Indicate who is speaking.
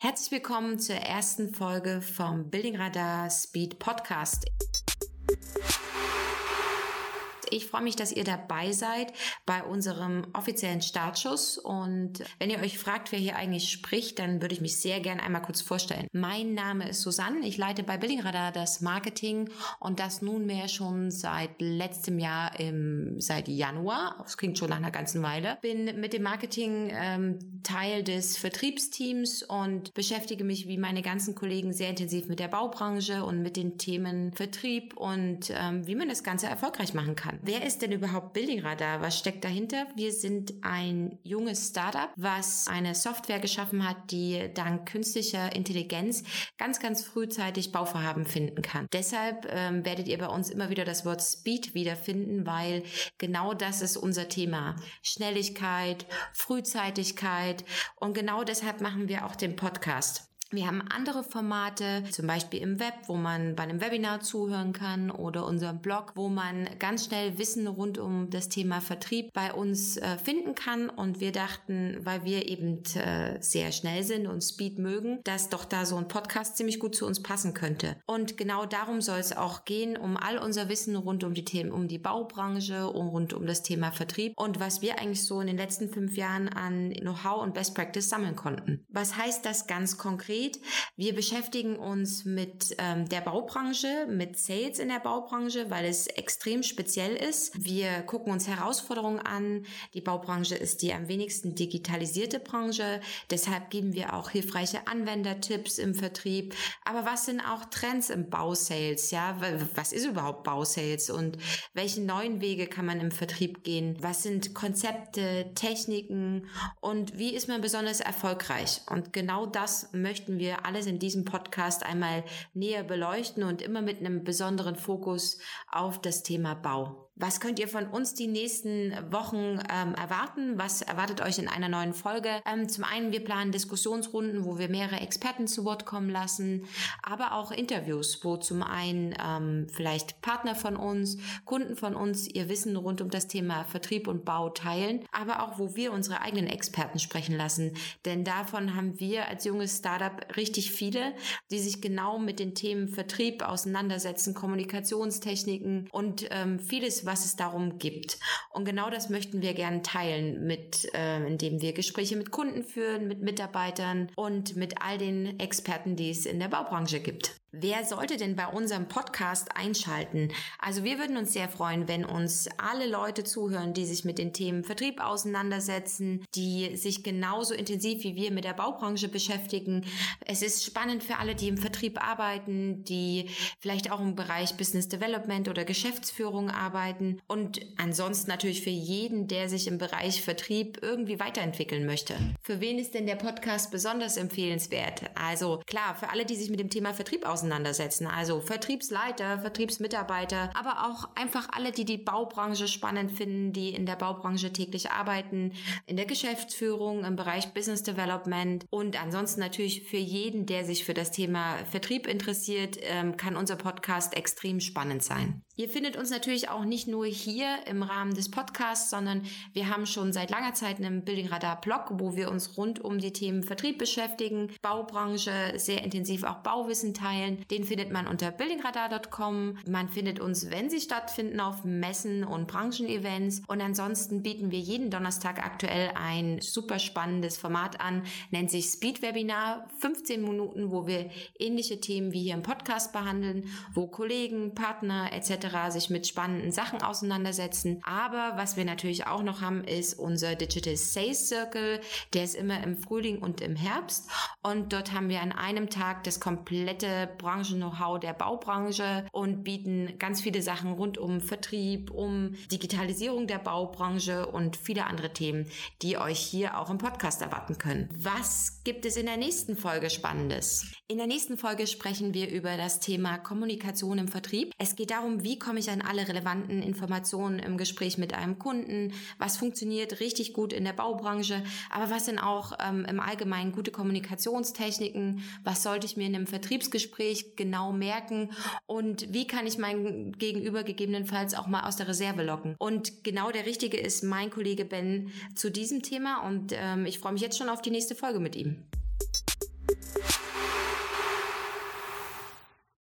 Speaker 1: Herzlich willkommen zur ersten Folge vom Building Radar Speed Podcast. Ich freue mich, dass ihr dabei seid bei unserem offiziellen Startschuss. Und wenn ihr euch fragt, wer hier eigentlich spricht, dann würde ich mich sehr gerne einmal kurz vorstellen. Mein Name ist Susanne. Ich leite bei Building Radar das Marketing und das nunmehr schon seit letztem Jahr im, seit Januar. Das klingt schon nach einer ganzen Weile. Bin mit dem Marketing ähm, Teil des Vertriebsteams und beschäftige mich wie meine ganzen Kollegen sehr intensiv mit der Baubranche und mit den Themen Vertrieb und ähm, wie man das Ganze erfolgreich machen kann. Wer ist denn überhaupt Building Radar? Was steckt dahinter? Wir sind ein junges Startup, was eine Software geschaffen hat, die dank künstlicher Intelligenz ganz, ganz frühzeitig Bauvorhaben finden kann. Deshalb ähm, werdet ihr bei uns immer wieder das Wort Speed wiederfinden, weil genau das ist unser Thema. Schnelligkeit, Frühzeitigkeit und genau deshalb machen wir auch den Podcast. Wir haben andere Formate, zum Beispiel im Web, wo man bei einem Webinar zuhören kann oder unserem Blog, wo man ganz schnell Wissen rund um das Thema Vertrieb bei uns äh, finden kann. Und wir dachten, weil wir eben äh, sehr schnell sind und Speed mögen, dass doch da so ein Podcast ziemlich gut zu uns passen könnte. Und genau darum soll es auch gehen, um all unser Wissen rund um die Themen, um die Baubranche, rund um das Thema Vertrieb und was wir eigentlich so in den letzten fünf Jahren an Know-how und Best Practice sammeln konnten. Was heißt das ganz konkret? Konkret. Wir beschäftigen uns mit ähm, der Baubranche, mit Sales in der Baubranche, weil es extrem speziell ist. Wir gucken uns Herausforderungen an. Die Baubranche ist die am wenigsten digitalisierte Branche. Deshalb geben wir auch hilfreiche Anwendertipps im Vertrieb. Aber was sind auch Trends im Bausales? Ja, was ist überhaupt Bausales und welche neuen Wege kann man im Vertrieb gehen? Was sind Konzepte, Techniken und wie ist man besonders erfolgreich? Und genau das möchten möchten wir alles in diesem Podcast einmal näher beleuchten und immer mit einem besonderen Fokus auf das Thema Bau. Was könnt ihr von uns die nächsten Wochen ähm, erwarten? Was erwartet euch in einer neuen Folge? Ähm, zum einen, wir planen Diskussionsrunden, wo wir mehrere Experten zu Wort kommen lassen, aber auch Interviews, wo zum einen ähm, vielleicht Partner von uns, Kunden von uns ihr Wissen rund um das Thema Vertrieb und Bau teilen, aber auch wo wir unsere eigenen Experten sprechen lassen. Denn davon haben wir als junges Startup richtig viele, die sich genau mit den Themen Vertrieb auseinandersetzen, Kommunikationstechniken und ähm, vieles was es darum gibt. Und genau das möchten wir gerne teilen mit, äh, indem wir Gespräche mit Kunden führen, mit Mitarbeitern und mit all den Experten, die es in der Baubranche gibt. Wer sollte denn bei unserem Podcast einschalten? Also wir würden uns sehr freuen, wenn uns alle Leute zuhören, die sich mit den Themen Vertrieb auseinandersetzen, die sich genauso intensiv wie wir mit der Baubranche beschäftigen. Es ist spannend für alle, die im Vertrieb arbeiten, die vielleicht auch im Bereich Business Development oder Geschäftsführung arbeiten und ansonsten natürlich für jeden, der sich im Bereich Vertrieb irgendwie weiterentwickeln möchte. Für wen ist denn der Podcast besonders empfehlenswert? Also klar, für alle, die sich mit dem Thema Vertrieb auseinandersetzen, auseinandersetzen. Also Vertriebsleiter, Vertriebsmitarbeiter, aber auch einfach alle, die die Baubranche spannend finden, die in der Baubranche täglich arbeiten, in der Geschäftsführung, im Bereich Business Development und ansonsten natürlich für jeden, der sich für das Thema Vertrieb interessiert, ähm, kann unser Podcast extrem spannend sein. Ihr findet uns natürlich auch nicht nur hier im Rahmen des Podcasts, sondern wir haben schon seit langer Zeit einen Building Radar Blog, wo wir uns rund um die Themen Vertrieb beschäftigen, Baubranche, sehr intensiv auch Bauwissen teilen. Den findet man unter buildingradar.com. Man findet uns, wenn sie stattfinden, auf Messen und Branchenevents. Und ansonsten bieten wir jeden Donnerstag aktuell ein super spannendes Format an, nennt sich Speed Webinar, 15 Minuten, wo wir ähnliche Themen wie hier im Podcast behandeln, wo Kollegen, Partner etc sich mit spannenden Sachen auseinandersetzen. Aber was wir natürlich auch noch haben, ist unser Digital Sales Circle. Der ist immer im Frühling und im Herbst. Und dort haben wir an einem Tag das komplette Branchen-Know-how der Baubranche und bieten ganz viele Sachen rund um Vertrieb, um Digitalisierung der Baubranche und viele andere Themen, die euch hier auch im Podcast erwarten können. Was gibt es in der nächsten Folge Spannendes? In der nächsten Folge sprechen wir über das Thema Kommunikation im Vertrieb. Es geht darum, komme ich an alle relevanten Informationen im Gespräch mit einem Kunden, was funktioniert richtig gut in der Baubranche, aber was sind auch ähm, im Allgemeinen gute Kommunikationstechniken, was sollte ich mir in einem Vertriebsgespräch genau merken? Und wie kann ich mein Gegenüber gegebenenfalls auch mal aus der Reserve locken. Und genau der Richtige ist mein Kollege Ben zu diesem Thema. Und ähm, ich freue mich jetzt schon auf die nächste Folge mit ihm.